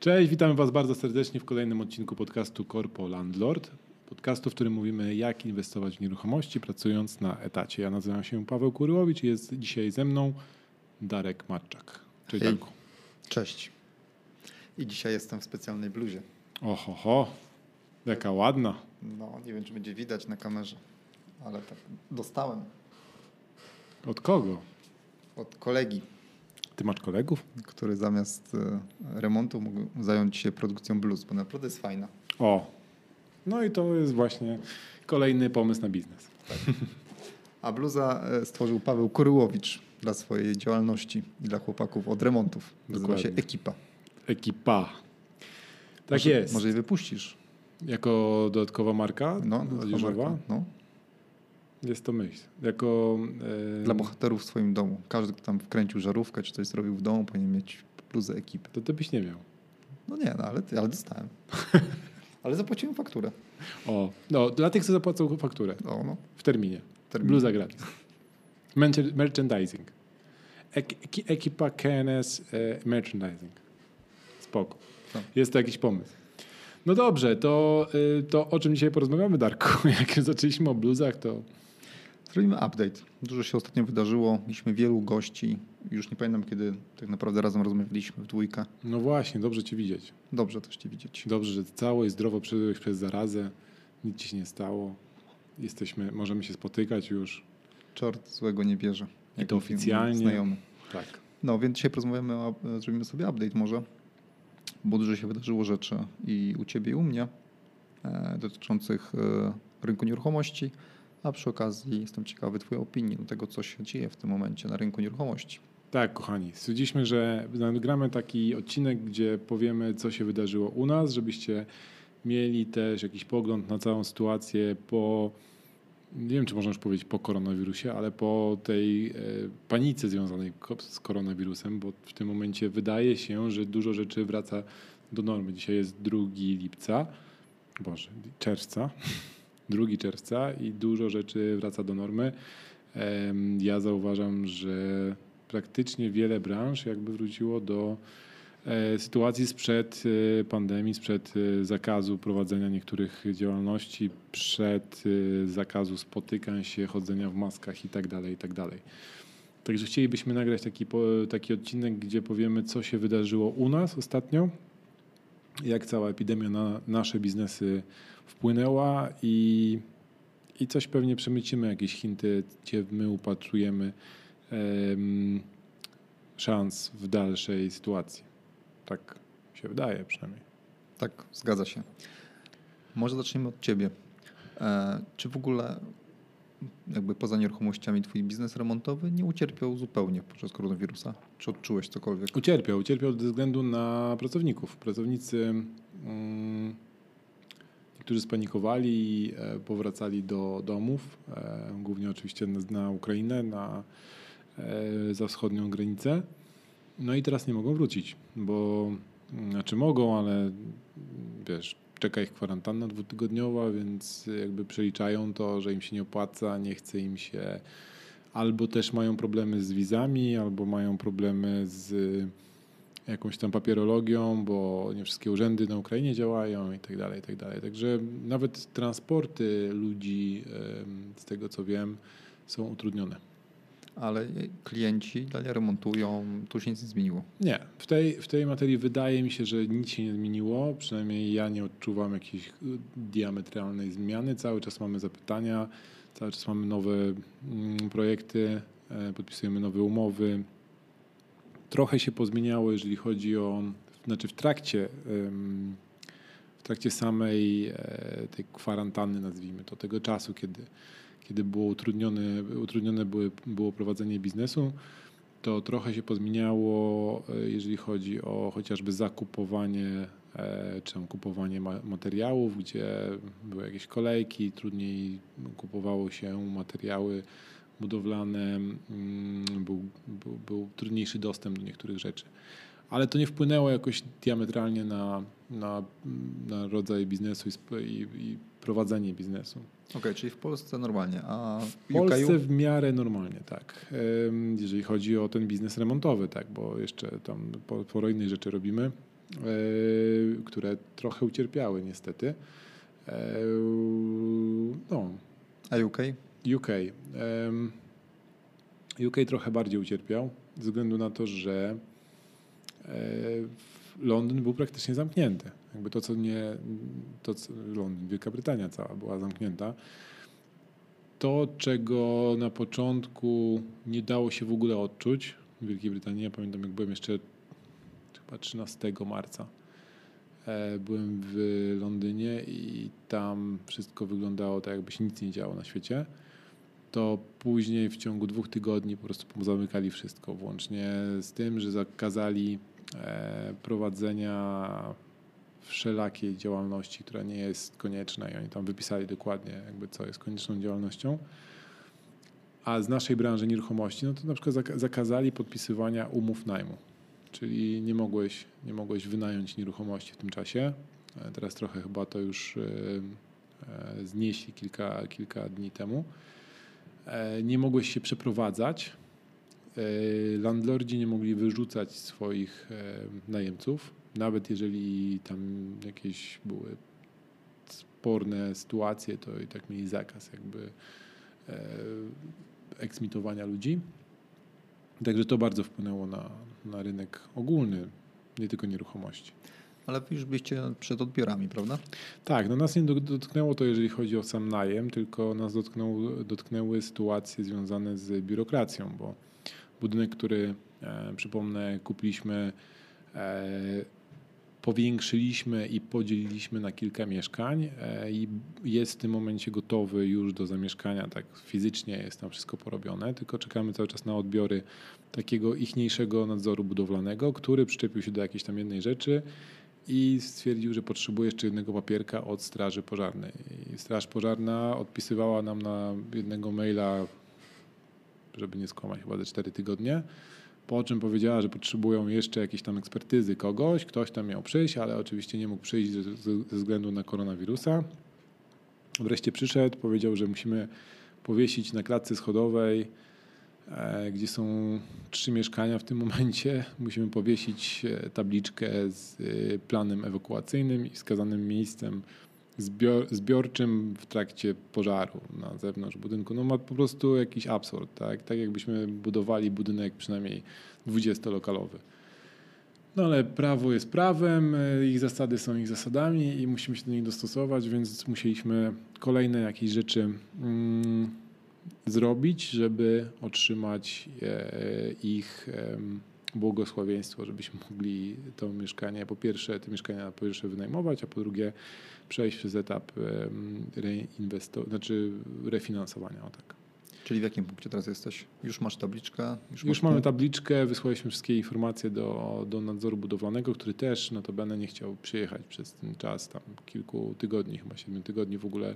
Cześć, witamy Was bardzo serdecznie w kolejnym odcinku podcastu Corpo Landlord. Podcastu, w którym mówimy, jak inwestować w nieruchomości, pracując na etacie. Ja nazywam się Paweł Kuryłowicz i jest dzisiaj ze mną Darek Matczak. Cześć, Hej. Darku. Cześć. I dzisiaj jestem w specjalnej bluzie. Oho, ho, jaka ładna. No, nie wiem, czy będzie widać na kamerze, ale tak dostałem Od kogo? od kolegi, Ty masz kolegów? który zamiast e, remontu mógł zająć się produkcją bluz, bo naprawdę jest fajna. O, no i to jest właśnie kolejny pomysł na biznes. A bluza e, stworzył Paweł Kuryłowicz dla swojej działalności i dla chłopaków od remontów. Nazywa się. Ekipa. Ekipa. Tak może, jest. Może je wypuścisz. Jako dodatkowa marka No, dodatkowa marka. no. Jest to myśl. Jako... e, Dla bohaterów w swoim domu. Każdy, kto tam wkręcił żarówkę, czy coś zrobił w domu, powinien mieć bluzę ekipy. To ty byś nie miał. No nie, no, ale, ale dostałem. ale zapłaciłem fakturę. O, no, dla tych, co zapłacą fakturę O, no. w terminie. Termin. Bluza gratis. Merch- Merchandising. Ek, eki- ekipa KNS e, Merchandising. Spoko. No. Jest to jakiś pomysł. No dobrze, to, y, to o czym dzisiaj porozmawiamy, Darku? Jak zaczęliśmy o bluzach, to Zrobimy update. Dużo się ostatnio wydarzyło. Mieliśmy wielu gości. Już nie pamiętam, kiedy tak naprawdę razem rozmawialiśmy w dwójkę. no właśnie, dobrze cię widzieć. Dobrze też Cię widzieć. Dobrze, że cało i zdrowo przeszedłeś przez zarazę. Nic ci się nie stało. Jesteśmy, możemy się spotykać już. Czort złego nie bierze. I to oficjalnie. Znajomy. Tak. No, więc dzisiaj porozmawiamy, o, zrobimy sobie update może, bo dużo się wydarzyło rzeczy i u Ciebie i u mnie e, dotyczących e, rynku nieruchomości, a przy okazji jestem ciekawy Twojej opinii do tego, co się dzieje w tym momencie na rynku nieruchomości. Tak, kochani. Stwierdziliśmy, że nagramy taki odcinek, gdzie powiemy, co się wydarzyło u nas, żebyście mieli też jakiś pogląd na całą sytuację po, nie wiem, czy można już powiedzieć po koronawirusie, ale po tej e, panice związanej z koronawirusem, bo w tym momencie wydaje się, że dużo rzeczy wraca do normy. Dzisiaj jest 2 lipca, Boże, czerwca, 2 czerwca i dużo rzeczy wraca do normy. Ja zauważam, że praktycznie wiele branż jakby wróciło do sytuacji sprzed e, pandemii, sprzed e, zakazu prowadzenia niektórych działalności, przed e, zakazu spotykań się, chodzenia w maskach i tak dalej, i tak. Także chcielibyśmy nagrać taki, taki odcinek, gdzie powiemy, co się wydarzyło u nas ostatnio, jak cała epidemia na nasze biznesy wpłynęła i, i coś pewnie przemycimy, jakieś hinty, gdzie my upatrujemy em, szans w dalszej sytuacji. Tak się wydaje przynajmniej. Tak, zgadza się. Może zacznijmy od Ciebie. E, czy w ogóle jakby poza nieruchomościami Twój biznes remontowy nie ucierpiał zupełnie podczas koronawirusa? Czy odczułeś cokolwiek? Ucierpiał, ucierpiał ze względu na pracowników. Pracownicy, mm, niektórzy spanikowali i e, powracali do domów, e, głównie oczywiście na, na Ukrainę, na e, za wschodnią granicę. No i teraz nie mogą wrócić, bo mm, znaczy mogą, ale wiesz, czeka ich kwarantanna dwutygodniowa, więc jakby przeliczają to, że im się nie opłaca, nie chce im się albo też mają problemy z wizami, albo mają problemy z jakąś tam papierologią, bo nie wszystkie urzędy na Ukrainie działają i tak dalej, i tak dalej. Także nawet transporty ludzi, z tego co wiem, są utrudnione. Ale klienci dalej remontują, tu się nic nie zmieniło. Nie, w tej, w tej materii wydaje mi się, że nic się nie zmieniło. Przynajmniej ja nie odczuwam jakiejś y, diametralnej zmiany. Cały czas mamy zapytania, cały czas mamy nowe mm, projekty, e, podpisujemy nowe umowy. Trochę się pozmieniało, jeżeli chodzi o, znaczy w trakcie, w trakcie samej e, tej kwarantanny, nazwijmy to, tego czasu, kiedy, kiedy było utrudnione, utrudnione były, było prowadzenie biznesu to trochę się pozmieniało, e, jeżeli chodzi o chociażby zakupowanie e, czy kupowanie ma- materiałów, gdzie były jakieś kolejki, trudniej kupowało się materiały budowlane, mm, był, był, był trudniejszy dostęp do niektórych rzeczy. Ale to nie wpłynęło jakoś diametralnie na, na, na rodzaj biznesu i, i, i prowadzenie biznesu. Okej, czyli w Polsce normalnie, a W w Polsce w miarę normalnie, tak. Jeżeli chodzi o ten biznes remontowy, tak, bo jeszcze tam po- sporo innych rzeczy robimy, e, które trochę ucierpiały niestety. E, No, a UK? UK. UK trochę bardziej ucierpiał ze względu na to, że Londyn był praktycznie zamknięty. Jakby to, co nie, to co Londyn, Wielka Brytania cała była zamknięta. To, czego na początku nie dało się w ogóle odczuć w Wielkiej Brytanii, ja pamiętam, jak byłem jeszcze chyba 13 marca. E, Byłem w Londynie i tam wszystko wyglądało tak, jakby się nic nie działo na świecie. To później w ciągu dwóch tygodni po prostu zamykali wszystko, włącznie z tym, że zakazali e, prowadzenia wszelakiej działalności, która nie jest konieczna i oni tam wypisali dokładnie jakby co jest konieczną działalnością. A z naszej branży nieruchomości, no to na przykład zaka- zakazali podpisywania umów najmu. Czyli nie mogłeś, nie mogłeś wynająć nieruchomości w tym czasie. E, Teraz trochę chyba to już e, e, znieśli kilka, kilka dni temu. E, Nie mogłeś się przeprowadzać. E, Landlordzi nie mogli wyrzucać swoich e, najemców, nawet jeżeli tam jakieś były sporne sytuacje, to i tak mieli zakaz jakby e, eksmitowania ludzi. Także to bardzo wpłynęło na, na rynek ogólny, nie tylko nieruchomości. Ale wy już byliście przed odbiorami, prawda? Tak, no nas nie do- dotknęło to, jeżeli chodzi o sam najem, tylko nas dotknął, dotknęły sytuacje związane z biurokracją, bo budynek, który e, przypomnę, kupiliśmy, e, powiększyliśmy i podzieliliśmy na kilka mieszkań e, i jest w tym momencie gotowy już do zamieszkania, tak fizycznie jest tam wszystko porobione, tylko czekamy cały czas na odbiory takiego ichniejszego nadzoru budowlanego, który przyczepił się do jakiejś tam jednej rzeczy i stwierdził, że potrzebuje jeszcze jednego papierka od Straży Pożarnej. Straż Pożarna odpisywała nam na jednego maila, żeby nie skłamać, chyba ze cztery tygodnie, po czym powiedziała, że potrzebują jeszcze jakiejś tam ekspertyzy kogoś, ktoś tam miał przyjść, ale oczywiście nie mógł przyjść ze względu na koronawirusa. Wreszcie przyszedł, powiedział, że musimy powiesić na klatce schodowej e, gdzie są trzy mieszkania w tym momencie. Musimy powiesić e, tabliczkę z e, planem ewakuacyjnym i wskazanym miejscem zbior, zbiorczym w trakcie pożaru na zewnątrz budynku. No ma po prostu jakiś absurd, tak? Tak jakbyśmy budowali budynek przynajmniej 20-lokalowy. No ale prawo jest prawem, e, ich zasady są ich zasadami i musimy się do nich dostosować, więc musieliśmy kolejne jakieś rzeczy mm, zrobić, żeby otrzymać e, ich em, błogosławieństwo, żebyśmy mogli to mieszkanie, po pierwsze te mieszkania po pierwsze wynajmować, a po drugie przejść przez etap em, reinwesto- znaczy refinansowania. O tak. Czyli w jakim punkcie teraz jesteś? Już masz tabliczkę? Już masz mamy tabliczkę, wysłaliśmy wszystkie informacje do, do nadzoru budowlanego, który też notabene nie chciał przyjechać przez ten czas, tam kilku tygodni, chyba siedmiu tygodni w ogóle.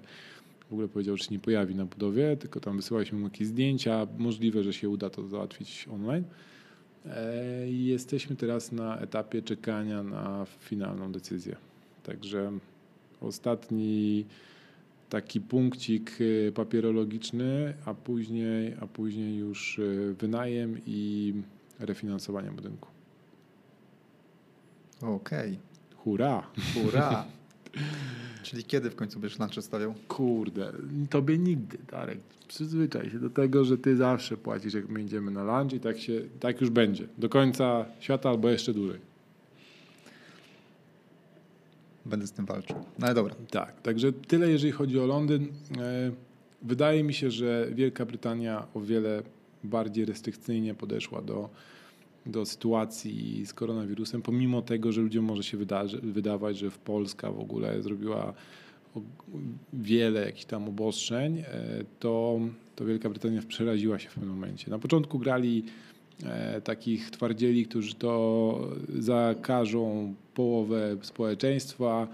W ogóle powiedział, że się nie pojawi na budowie, tylko tam wysyłaliśmy mu jakieś zdjęcia. Możliwe, że się uda to załatwić online. E, Jesteśmy teraz na etapie czekania na finalną decyzję. Także ostatni taki punkcik y, papierologiczny, a później, a później już y, wynajem i refinansowanie budynku. Okej, Hurra! hurra! Czyli kiedy w końcu będziesz lunch stawiał? Kurde, tobie nigdy, Darek. Przyzwyczaj się do tego, że ty zawsze płacisz, jak my idziemy na lunch i tak, się, tak już będzie. Do końca świata albo jeszcze dłużej. Będę z tym walczył. No ale dobra. Tak, także tyle jeżeli chodzi o Londyn. E, Wydaje mi się, że Wielka Brytania o wiele bardziej restrykcyjnie podeszła do, do sytuacji z koronawirusem, pomimo tego, że ludziom może się wydawać, że w Polska w ogóle zrobiła wiele jakichś tam obostrzeń, e, to, to Wielka Brytania przeraziła się w pewnym momencie. Na początku grali e, takich twardzieli, którzy to zakażą połowę społeczeństwa,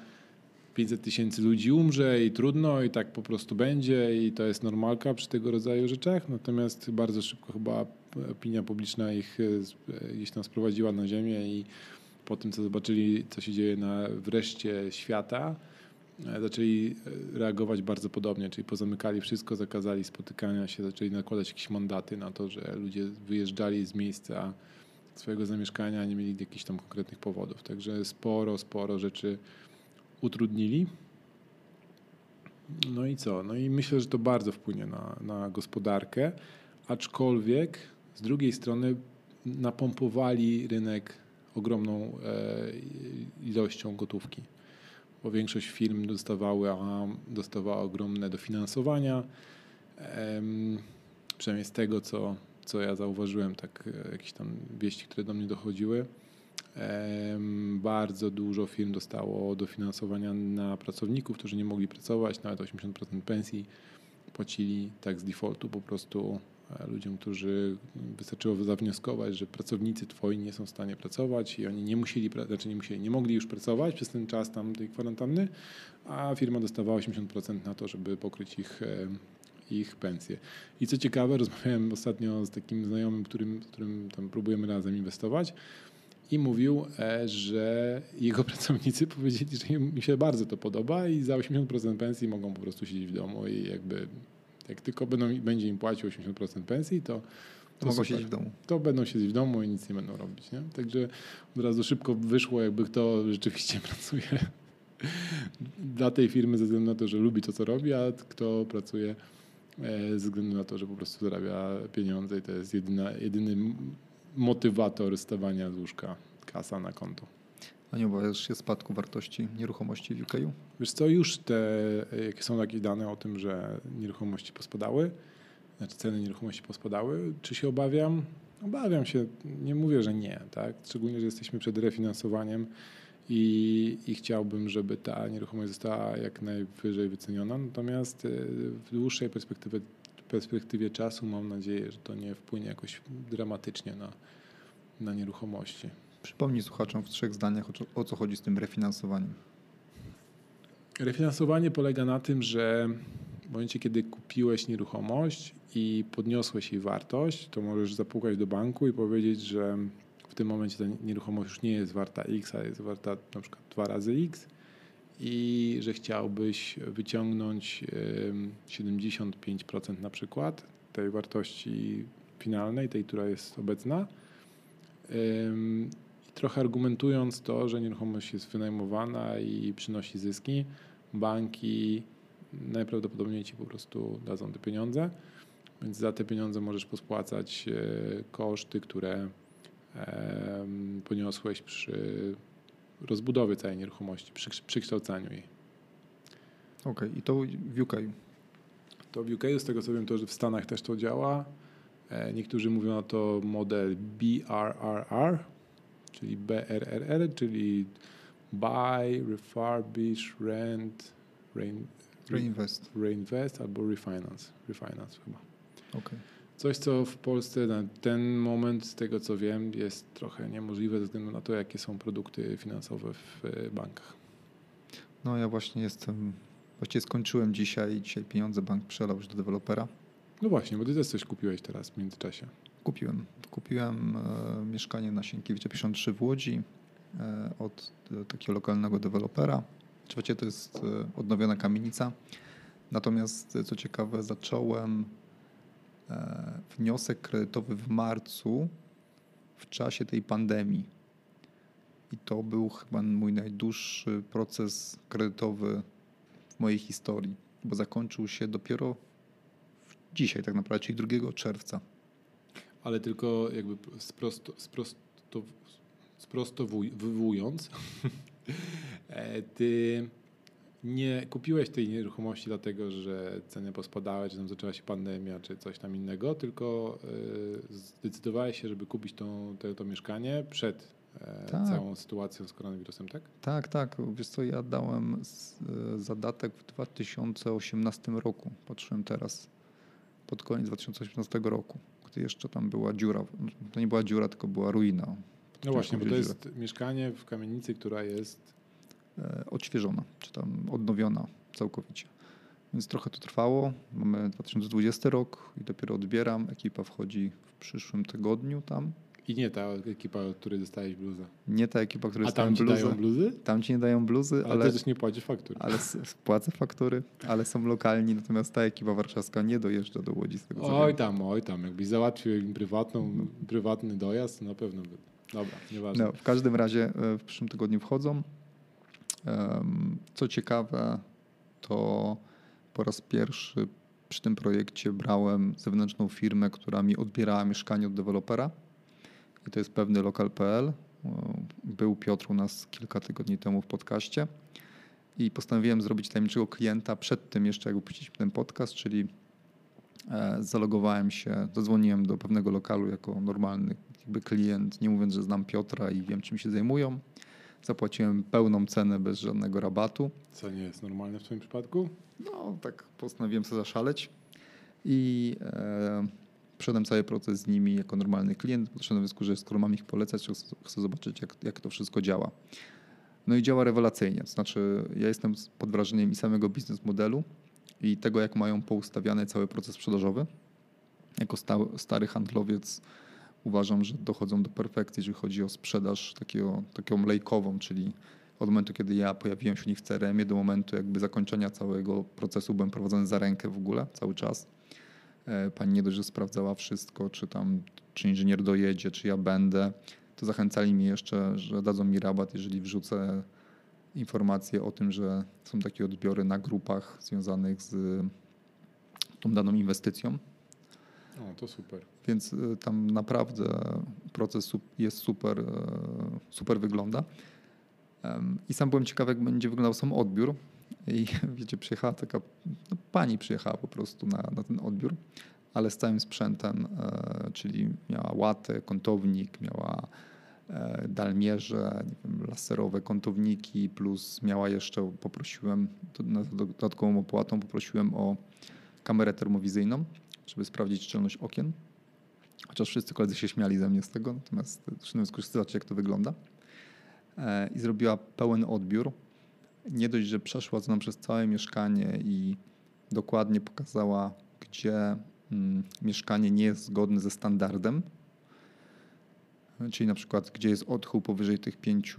500 tysięcy ludzi umrze i trudno i tak po prostu będzie i to jest normalka przy tego rodzaju rzeczach. Natomiast bardzo szybko chyba opinia publiczna ich e, gdzieś tam sprowadziła na ziemię i po tym, co zobaczyli, co się dzieje na wreszcie świata, e, zaczęli e, reagować bardzo podobnie, czyli pozamykali wszystko, zakazali spotykania się, zaczęli nakładać jakieś mandaty na to, że ludzie wyjeżdżali z miejsca swojego zamieszkania, nie mieli jakichś tam konkretnych powodów. Także sporo, sporo rzeczy utrudnili. No i co? No i myślę, że to bardzo wpłynie na, na gospodarkę, aczkolwiek z drugiej strony napompowali rynek ogromną e, ilością gotówki, bo większość firm dostawała, dostawała ogromne dofinansowania. Przynajmniej z tego, co, co ja zauważyłem, tak e, jakieś tam wieści, które do mnie dochodziły. Bardzo dużo firm dostało dofinansowania na pracowników, którzy nie mogli pracować, nawet 80% pensji płacili tak z defaultu po prostu ludziom, którzy wystarczyło zawnioskować, że pracownicy twoi nie są w stanie pracować i oni nie musieli, znaczy nie musieli, nie mogli już pracować przez ten czas tam tej kwarantanny, a firma dostawała 80% na to, żeby pokryć ich, e, ich pensje. I co ciekawe, rozmawiałem ostatnio z takim znajomym, którym, którym tam próbujemy razem inwestować i mówił, e, że jego pracownicy powiedzieli, że im się bardzo to podoba i za 80% pensji mogą po prostu siedzieć w domu i jakby jak tylko będą, będzie im płacił 80% pensji, to, to mogą siedzieć w domu. To będą siedzieć w domu i nic nie będą robić. Nie? Także od razu szybko wyszło, jakby kto rzeczywiście pracuje dla tej firmy ze względu na to, że lubi to, co robi, a kto pracuje e, ze względu na to, że po prostu zarabia pieniądze i to jest jedyna, jedyny motywator stawania z łóżka kasa na konto. A nie obawiasz się spadku wartości nieruchomości w UK? Wiesz co, już te, są takie dane o tym, że nieruchomości pospadały, znaczy ceny nieruchomości pospadały, czy się obawiam? Obawiam się, nie mówię, że nie, tak? Szczególnie, że jesteśmy przed refinansowaniem i, i chciałbym, żeby ta nieruchomość została jak najwyżej wyceniona, natomiast e, w dłuższej perspektywie perspektywie czasu mam nadzieję, że to nie wpłynie jakoś dramatycznie na, na nieruchomości. Przypomnij słuchaczom w trzech zdaniach, o co, chodzi z tym refinansowaniem. Refinansowanie polega na tym, że w momencie, kiedy kupiłeś nieruchomość i podniosłeś jej wartość, to możesz zapukać do banku i powiedzieć, że w tym momencie ta nieruchomość już nie jest warta X, a jest warta na przykład dwa razy X i że chciałbyś wyciągnąć 75% na przykład tej wartości finalnej, tej, która jest obecna. Trochę argumentując to, że nieruchomość jest wynajmowana i przynosi zyski, banki najprawdopodobniej ci po prostu dadzą te pieniądze, więc za te pieniądze możesz pospłacać e, koszty, które poniosłeś przy rozbudowy całej nieruchomości, przy, przykształcaniu jej. Okej, okay. i to w UK? To w UK, z tego co wiem, to, że w Stanach też to działa. E, niektórzy mówią na to model BRRR, czyli BRRR, czyli Buy, Refurbish, Rent, rein, Reinvest. Reinvest albo Refinance. Refinance chyba. Okay. Coś, co w Polsce na ten moment, z tego co wiem, jest trochę niemożliwe ze względu na to, jakie są produkty finansowe w e, bankach. No ja właśnie jestem, właściwie skończyłem dzisiaj, dzisiaj pieniądze bank przelał już do dewelopera. No właśnie, bo ty też coś kupiłeś teraz w międzyczasie. Kupiłem. Kupiłem e, mieszkanie na Sienkiewicza 53 w Łodzi e, od e, takiego lokalnego dewelopera. Właściwie to jest odnowiona kamienica. Natomiast co ciekawe, zacząłem wniosek kredytowy w marcu w czasie tej pandemii. I to był chyba mój najdłuższy proces kredytowy w mojej historii, bo zakończył się dopiero dzisiaj, tak naprawdę, czyli 2 czerwca. Ale tylko jakby sprosto, sprosto, sprostowując, e, ty nie kupiłeś tej nieruchomości dlatego, że ceny pospadały, czy tam zaczęła się pandemia, czy coś tam innego, tylko y, zdecydowałeś się, żeby kupić to, to, to mieszkanie przed e, tak. całą sytuacją z koronawirusem, tak? Tak, tak. Wiesz co, ja dałem e, zadatek w 2018 roku. Patrzyłem teraz pod koniec 2018 roku, jeszcze tam była dziura. To nie była dziura, tylko była ruina. No właśnie, bo to jest mieszkanie w kamienicy, która jest e, odświeżona, czy tam odnowiona całkowicie. Więc trochę to trwało. Mamy 2020 rok i dopiero odbieram. Ekipa wchodzi w przyszłym tygodniu tam. I nie ta ekipa, od której dostałeś bluzę. Nie ta ekipa, która A dostałem tam ci bluzę. dają bluzy? Tam ci nie dają bluzy, Ale, ale, też nie płacisz faktur. ale płacę faktury, ale są lokalni, natomiast ta ekipa warszawska nie dojeżdża do Łodzi z tego Oj tam, oj tam. Jakbyś załatwił im prywatną, prywatny dojazd, to na pewno by. Dobra, nieważne. No, w każdym razie e, w przyszłym tygodniu wchodzą. Co ciekawe, to po raz pierwszy przy tym projekcie brałem zewnętrzną firmę, która mi odbierała mieszkanie od dewelopera. I to jest pewny lokal.pl. Był Piotr u nas kilka tygodni temu w podcaście. I postanowiłem zrobić tajemniczego klienta przed tym jeszcze, jak upuściliśmy ten podcast, czyli e, zalogowałem się, zadzwoniłem do pewnego lokalu jako normalny jakby klient, nie mówiąc, że znam Piotra i wiem, czym się zajmują. Zapłaciłem pełną cenę bez żadnego rabatu. Co nie jest normalne w twoim przypadku? No, tak postanowiłem sobie zaszaleć i e, przeszedłem cały proces z nimi jako normalny klient. Doszedłem do wniosku, że skoro mam ich polecać, chcę, zobaczyć, jak, jak to wszystko działa. No i działa rewelacyjnie. To znaczy, ja jestem pod wrażeniem i samego biznes modelu, i tego, jak mają poustawiany cały proces sprzedażowy. Jako sta, stary handlowiec uważam, że dochodzą do perfekcji, jeżeli chodzi o sprzedaż takiego, taką lejkową, czyli od momentu, kiedy ja pojawiłem się u nich w CRM-ie, do momentu jakby zakończenia całego procesu byłem prowadzony za rękę w ogóle, cały czas. E, Pani nie dość, że sprawdzała wszystko, czy tam, czy inżynier dojedzie, czy ja będę, to zachęcali mnie jeszcze, że dadzą mi rabat, jeżeli wrzucę informacje o tym, że są takie odbiory na grupach związanych z tą daną inwestycją. O, to super. Więc y, tam naprawdę proces jest super, e, super wygląda. I sam byłem ciekawy, jak będzie wyglądał sam odbiór. I wiecie, przyjechała taka no, pani przyjechała po prostu na, na ten odbiór, ale z całym sprzętem, e, czyli miała łatę, kątownik, miała e, dalmierze, wiem, laserowe kątowniki, plus miała jeszcze, poprosiłem, dodatkową opłatą poprosiłem o kamerę termowizyjną, żeby sprawdzić szczelność okien. Chociaż wszyscy koledzy się śmiali ze mnie z tego, natomiast trzeba skorzystać, jak to wygląda. E, I zrobiła pełen odbiór. Nie dość, że przeszła z nam przez całe mieszkanie i dokładnie pokazała, gdzie mm, mieszkanie nie jest zgodne ze standardem. Czyli na przykład, gdzie jest odchył powyżej tych 5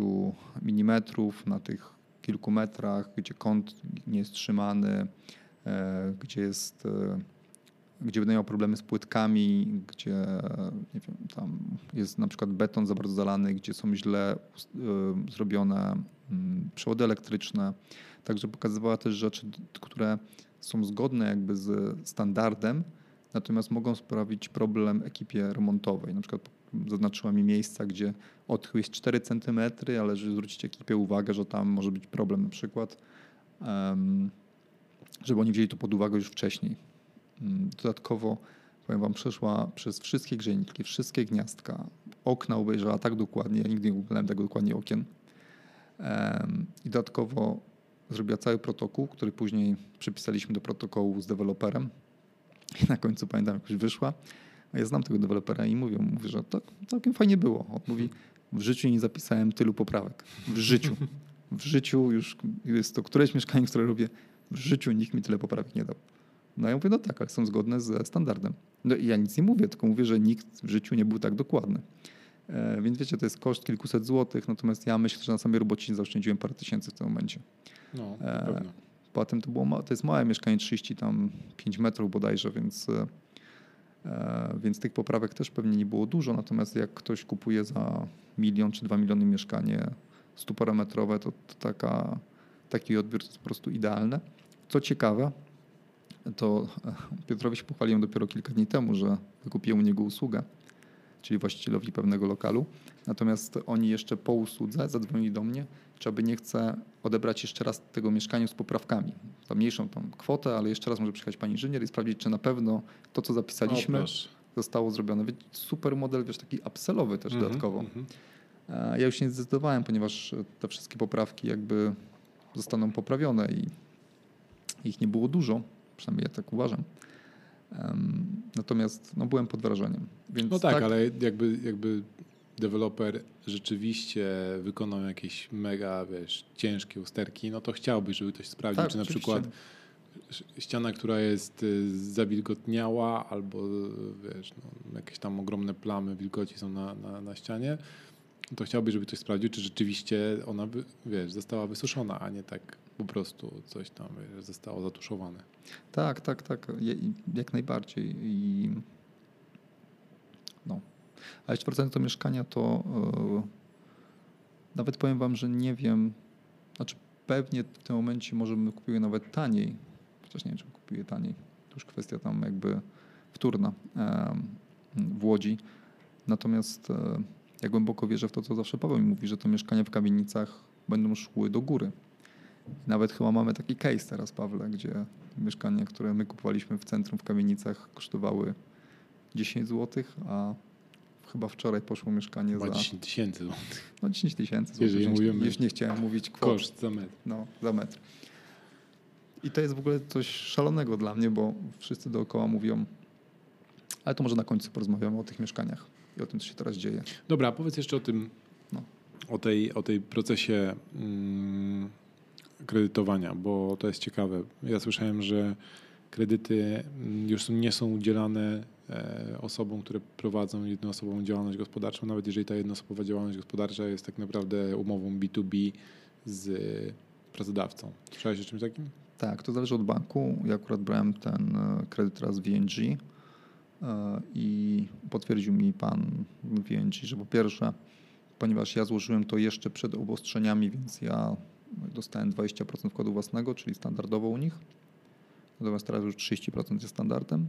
mm na tych kilku metrach, gdzie kąt nie jest trzymany, e, gdzie jest e, gdzie będą miał problemy z płytkami, gdzie nie wiem, tam jest na przykład beton za bardzo zalany, gdzie są źle y, zrobione mm, przewody elektryczne. Także pokazywała też rzeczy, które są zgodne jakby z standardem, natomiast mogą sprawić problem ekipie remontowej. Na przykład zaznaczyła mi miejsca, gdzie odchył jest 4 cm, ale żeby zwrócić ekipie uwagę, że tam może być problem na przykład, żeby oni wzięli to pod uwagę już wcześniej. Mm, Dodatkowo, powiem Wam, przeszła przez wszystkie grzejniki, wszystkie gniazdka. Okna obejrzała tak dokładnie, ja nigdy nie oglądałem tak dokładnie okien. I dodatkowo zrobiła cały protokół, który później przypisaliśmy do protokołu z deweloperem. I na końcu pamiętam, jakoś wyszła. A ja znam tego dewelopera i mówię, mówię, że to całkiem fajnie było. On mówi, w życiu nie zapisałem tylu poprawek. W życiu. W życiu już jest to któreś mieszkanie, które robię, w życiu nikt mi tyle poprawek nie dał. No ja mówię, no tak, ale są zgodne ze standardem. No i ja nic nie mówię, tylko mówię, że nikt w życiu nie był tak dokładny. E, więc wiecie, to jest koszt kilkuset złotych, natomiast ja myślę, że na samej robocie zaoszczędziłem parę tysięcy w tym momencie. No, E. Potem to było, ma- to jest małe mieszkanie, 30 tam 5 metrów bodajże, więc, e, więc tych poprawek też pewnie nie było dużo, natomiast jak ktoś kupuje za milion czy dwa miliony mieszkanie 100 parametrowe, to, to taka, taki odbiór to jest po prostu idealne. Co ciekawe, to e, Piotrowi się pochwaliłem dopiero kilka dni temu, że wykupiłem u niego usługę, czyli właścicielowi pewnego lokalu. Natomiast oni jeszcze po usłudze zadzwonili do mnie, czy aby nie chce odebrać jeszcze raz tego mieszkania z poprawkami. Za mniejszą tą kwotę, ale jeszcze raz może przyjechać pani inżynier i sprawdzić, czy na pewno to, co zapisaliśmy, O, zostało zrobione. Super model, wiesz, taki upsellowy też Mhm, dodatkowo. mhm. E, Ja już się nie zdecydowałem, ponieważ te wszystkie poprawki jakby zostaną poprawione i ich nie było dużo, przynajmniej ja tak uważam. Natomiast no, byłem pod wrażeniem. Więc No tak, ale jakby, jakby deweloper rzeczywiście wykonał jakieś mega, wiesz, ciężkie usterki, no to chciałbyś, żeby ktoś sprawdził, Tak, czy na oczywiście. przykład ściana, która jest y, zawilgotniała albo wiesz, no, jakieś tam ogromne plamy wilgoci są na, na, na ścianie, to chciałbyś, żeby ktoś sprawdził, czy rzeczywiście ona, wiesz, została wysuszona, a nie tak po prostu coś tam, wiesz, zostało zatuszowane. Tak, tak, tak. Jak najbardziej. I no. A jeszcze wracając do mieszkania, to e, nawet powiem wam, że nie wiem, znaczy pewnie w tym momencie może bym kupił je nawet taniej, chociaż nie wiem, czy kupił je taniej. To już kwestia tam jakby wtórna em, w Łodzi. Natomiast e, ja głęboko wierzę w to, co zawsze Paweł mi mówi, że te mieszkania w kamienicach będą szły do góry. Nawet chyba mamy taki case teraz, Pawle, gdzie mieszkania, które my kupowaliśmy w centrum w kamienicach kosztowały 10 zł, a chyba wczoraj poszło mieszkanie Chyba za 10 tysięcy złotych. no 10 tysięcy złotych. Jeżeli Już, mówimy- już nie chciałem mówić kwot, Koszt za metr. no, za metr. I to jest w ogóle coś szalonego dla mnie, bo wszyscy dookoła mówią, ale to może na końcu porozmawiamy o tych mieszkaniach i o tym, co się teraz dzieje. Dobra, powiedz jeszcze o tym, No. o, tej, o tej procesie mm, kredytowania, bo to jest ciekawe. Ja słyszałem, że kredyty mm, już nie są udzielane e, osobom, które prowadzą jednoosobową działalność gospodarczą, nawet jeżeli ta jednoosobowa działalność gospodarcza jest tak naprawdę umową B2B z pracodawcą. Słyszałeś o czymś takim? Tak, to zależy od banku. Ja akurat brałem ten e, kredyt teraz w VNG e, i potwierdził mi pan w VNG, że po pierwsze, ponieważ ja złożyłem to jeszcze przed obostrzeniami, więc ja dostałem 20% wkładu własnego, czyli standardowo u nich. Natomiast teraz już 30% jest standardem.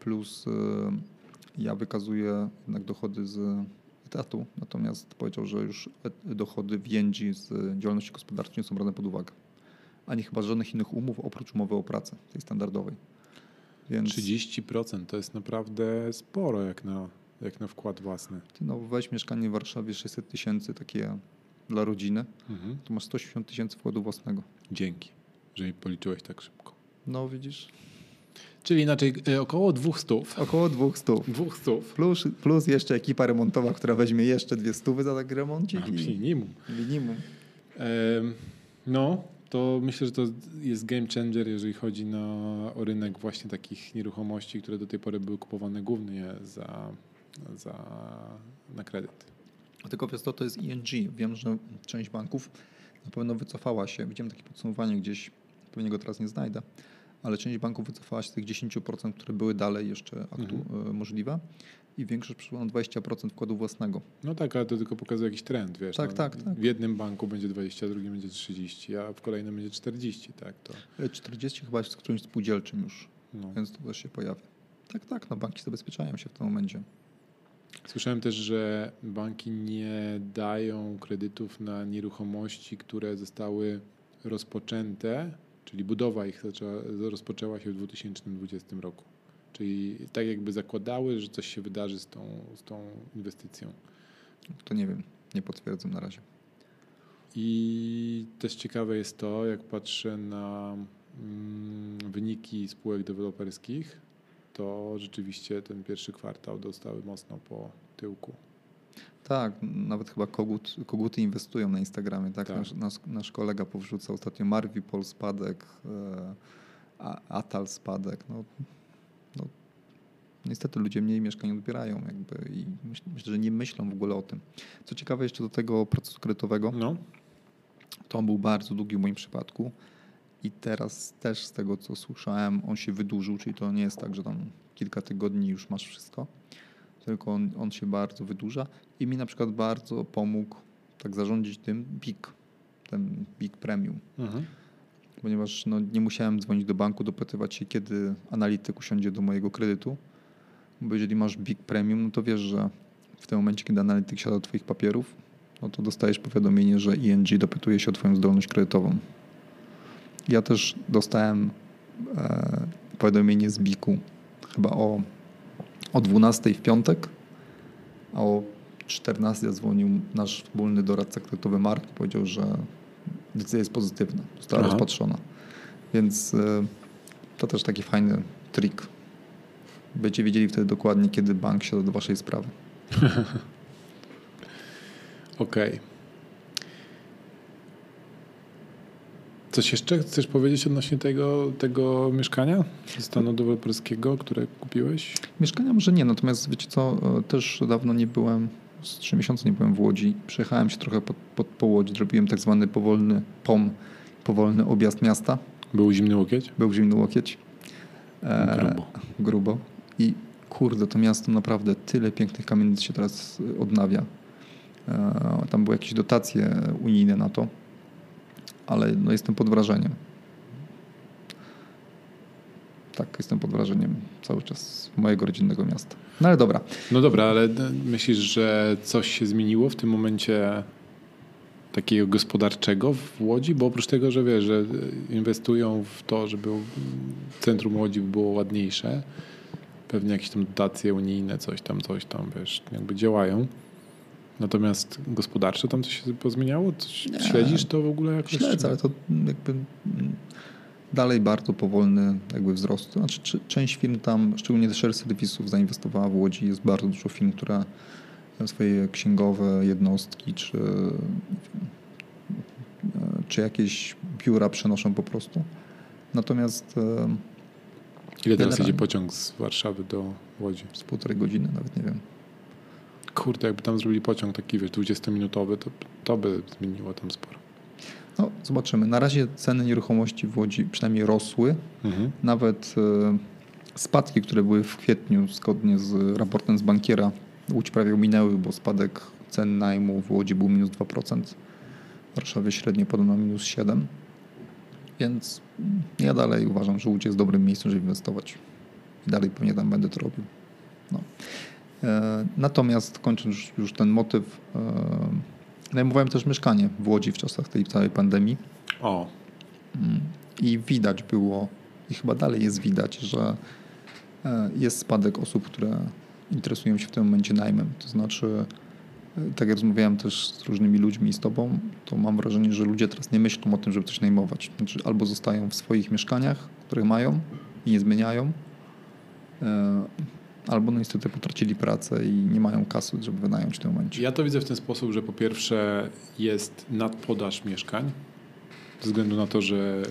Plus e, ja wykazuję jednak dochody z etatu, natomiast powiedział, że już dochody VNG z działalności gospodarczej nie są brane pod uwagę ani chyba żadnych innych umów oprócz umowy o pracę, tej standardowej. Więc 30% to jest naprawdę sporo jak na, jak na wkład własny. ty no, weź mieszkanie w Warszawie 600 tysięcy takie dla rodziny, Mhm. to masz 180 tysięcy wkładu własnego. Dzięki, że mi policzyłeś tak szybko. No widzisz? Czyli inaczej e, około 200. Około 200. 200. Plus, plus jeszcze ekipa remontowa, która weźmie jeszcze dwie stówy za taki remoncik i Minimum. minimum. Em, No, to myślę, że to jest game changer, jeżeli chodzi na, o rynek właśnie takich nieruchomości, które do tej pory były kupowane głównie za, za, na kredyt. Tylko wiesz co, to jest ING. Wiem, że część banków na pewno wycofała się. Widziałem takie podsumowanie gdzieś, pewnie go teraz nie znajdę, ale część banków wycofała się z tych 10%, które były dalej jeszcze aktu- e, możliwe i większość przyszła na 20% wkładu własnego. No tak, ale to tylko pokazuje jakiś trend, wiesz. Tak, no, tak, tak. W jednym banku będzie 20, a w drugim będzie 30, a w kolejnym będzie 40, tak to. E, 40 chyba jest z którymś spółdzielczym już, No. więc to też się pojawia. Tak, tak, no banki zabezpieczają się w tym momencie. Słyszałem też, że banki nie dają kredytów na nieruchomości, które zostały rozpoczęte, czyli budowa ich zaczęła, rozpoczęła się w 2020 roku. Czyli tak jakby zakładały, że coś się wydarzy z tą, z tą inwestycją. To nie wiem, nie potwierdzam na razie. I też ciekawe jest to, jak patrzę na mm, wyniki spółek deweloperskich, to rzeczywiście ten pierwszy kwartał dostały mocno po tyłku. Tak, nawet chyba kogut, koguty inwestują na Instagramie. Tak? Tak. Nasz, nasz, nasz kolega powrzucał ostatnio Marvipol spadek, e, Atal spadek. No, no, niestety ludzie mniej mieszkań odbierają jakby i myśl, myślę, że nie myślą w ogóle o tym. Co ciekawe jeszcze do tego procesu kredytowego, No, to on był bardzo długi w moim przypadku i teraz też z tego co słyszałem on się wydłużył, czyli to nie jest tak, że tam kilka tygodni już masz wszystko, tylko on, on się bardzo wydłuża i mi na przykład bardzo pomógł tak zarządzić tym BIG, ten BIG Premium, mhm. ponieważ no, nie musiałem dzwonić do banku, dopytywać się kiedy analityk usiądzie do mojego kredytu, bo jeżeli masz BIG Premium, no to wiesz, że w tym momencie, kiedy analityk siada do twoich papierów, no to dostajesz powiadomienie, że ING dopytuje się o twoją zdolność kredytową. Ja też dostałem e, powiadomienie z BIK-u chyba o, o 12 w piątek, a o 14 zadzwonił nasz wspólny doradca kredytowy Mark i powiedział, że decyzja jest pozytywna, została Aha. rozpatrzona. Więc e, to też taki fajny trik. Będziecie wiedzieli wtedy dokładnie, kiedy bank siada do waszej sprawy. Okej. Coś jeszcze chcesz powiedzieć odnośnie tego, tego mieszkania stanu deweloperskiego, które kupiłeś? Mieszkania może nie, natomiast wiecie co, e, też dawno nie byłem, z trzy miesiące nie byłem w Łodzi. Przejechałem się trochę pod, pod, zrobiłem tak zwany powolny POM, powolny objazd miasta. Był zimny łokieć? Był zimny łokieć. E, Grubo. grubo. I kurde, to miasto naprawdę tyle pięknych kamienic się teraz odnawia. E, tam były jakieś dotacje unijne na to, ale no jestem pod wrażeniem. Tak, jestem pod wrażeniem cały czas mojego rodzinnego miasta. No ale dobra. No dobra, ale myślisz, że coś się zmieniło w tym momencie takiego gospodarczego w Łodzi? Bo oprócz tego, że wiesz, że inwestują w to, żeby centrum Łodzi było ładniejsze, pewnie jakieś tam dotacje unijne, coś tam, coś tam, wiesz, jakby działają. Natomiast gospodarczo tam coś się pozmieniało? Coś, Nie. śledzisz to w ogóle jakoś? Śledzę, ale to jakby mm, dalej bardzo powolny jakby wzrost. Znaczy, czy- część firm tam, szczególnie też serwisów zainwestowała w Łodzi. Jest bardzo dużo firm, które swoje księgowe jednostki czy, czy jakieś biura przenoszą po prostu. Natomiast e, Ile teraz jedzie pociąg z Warszawy do Łodzi? z półtorej godziny, nawet nie wiem. Kurde, jakby tam zrobili pociąg taki, wiesz, 20-minutowy, to, to by zmieniło tam sporo. No, zobaczymy. Na razie ceny nieruchomości w Łodzi przynajmniej rosły. Mhm. Nawet e, spadki, które były w kwietniu, zgodnie z raportem z bankiera, Łódź prawie minęły, bo spadek cen najmu w Łodzi był minus 2%. W Warszawie średnio podobno minus 7%. Więc ja dalej uważam, że Łódź jest dobrym miejscem, żeby inwestować. I dalej pewnie tam będę to robił. No. E, Natomiast kończąc już, ten motyw, e, najmowałem też mieszkanie w Łodzi w czasach tej całej pandemii. O, Mm. I widać było, i chyba dalej jest widać, że e, jest spadek osób, które interesują się w tym momencie najmem. To znaczy, tak jak rozmawiałem też z różnymi ludźmi i z tobą, to mam wrażenie, że ludzie teraz nie myślą o tym, żeby coś najmować. Znaczy, albo zostają w swoich mieszkaniach, które mają i nie zmieniają, albo no niestety potracili pracę i nie mają kasy, żeby wynająć w tym momencie. Ja to widzę w ten sposób, że po pierwsze jest nadpodaż mieszkań, ze względu na to, że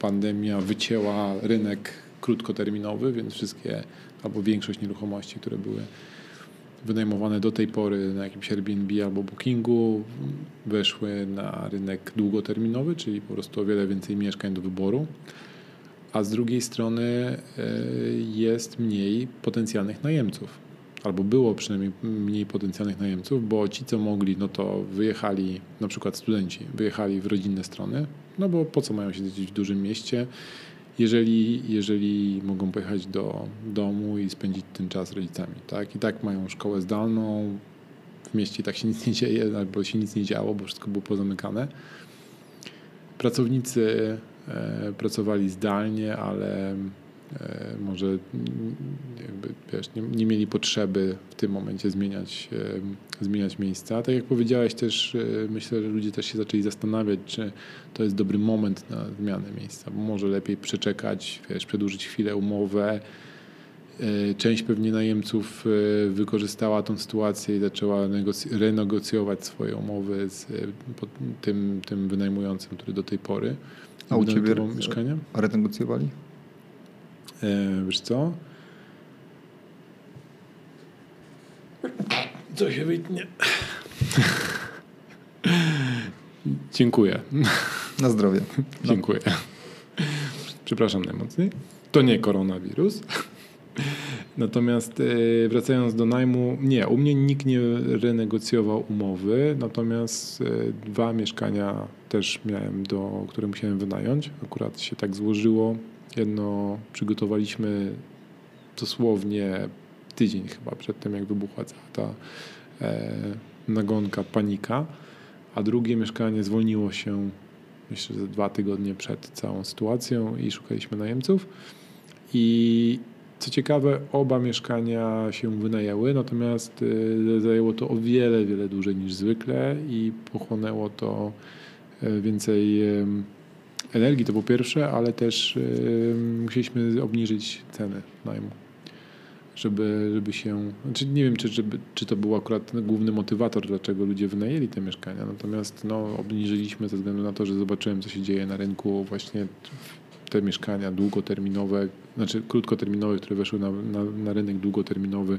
pandemia wycięła rynek krótkoterminowy, więc wszystkie albo większość nieruchomości, które były wynajmowane do tej pory na jakimś Airbnb albo Bookingu, weszły na rynek długoterminowy, czyli po prostu o wiele więcej mieszkań do wyboru. A z drugiej strony e, jest mniej potencjalnych najemców albo było przynajmniej mniej potencjalnych najemców, bo ci, co mogli, no to wyjechali, na przykład studenci, wyjechali w rodzinne strony, no bo po co mają siedzieć w dużym mieście, jeżeli, jeżeli mogą pojechać do domu i spędzić ten czas z rodzicami, tak? I tak mają szkołę zdalną, w mieście tak się nic nie dzieje, albo się nic nie działo, bo wszystko było pozamykane. Pracownicy pracowali zdalnie, ale e, może jakby, wiesz, nie, nie mieli potrzeby w tym momencie zmieniać, e, zmieniać miejsca. Tak jak powiedziałeś też, e, myślę, że ludzie też się zaczęli zastanawiać, czy to jest dobry moment na zmianę miejsca, bo może lepiej przeczekać, wiesz, przedłużyć chwilę umowę. E, Część pewnie najemców e, wykorzystała tą sytuację i zaczęła negoc- renegocjować swoje umowy z e, tym, tym wynajmującym, który do tej pory A u ciebie mieszkanie. A renegocjowali? E, wiesz co? Co się wytnie? Dziękuję. Na zdrowie. No. Dziękuję. Przepraszam najmocniej. To nie koronawirus. Natomiast e, wracając do najmu, nie, u mnie nikt nie renegocjował umowy, natomiast e, dwa mieszkania też miałem, do, które musiałem wynająć. Akurat się tak złożyło. Jedno przygotowaliśmy dosłownie tydzień chyba przed tym, jak wybuchła cała ta e, nagonka, panika, a drugie mieszkanie zwolniło się myślę, że dwa tygodnie przed całą sytuacją i szukaliśmy najemców. I co ciekawe, oba mieszkania się wynajęły, natomiast y, zajęło to o wiele, wiele dłużej niż zwykle i pochłonęło to y, więcej energii, to po pierwsze, ale też musieliśmy obniżyć ceny najmu. żeby, żeby się. Znaczy nie wiem, czy, żeby, czy to był akurat główny motywator, dlaczego ludzie wynajęli te mieszkania. Natomiast no, obniżyliśmy ze względu na to, że zobaczyłem, co się dzieje na rynku, właśnie te mieszkania długoterminowe, znaczy krótkoterminowe, które weszły na, na, na rynek długoterminowy,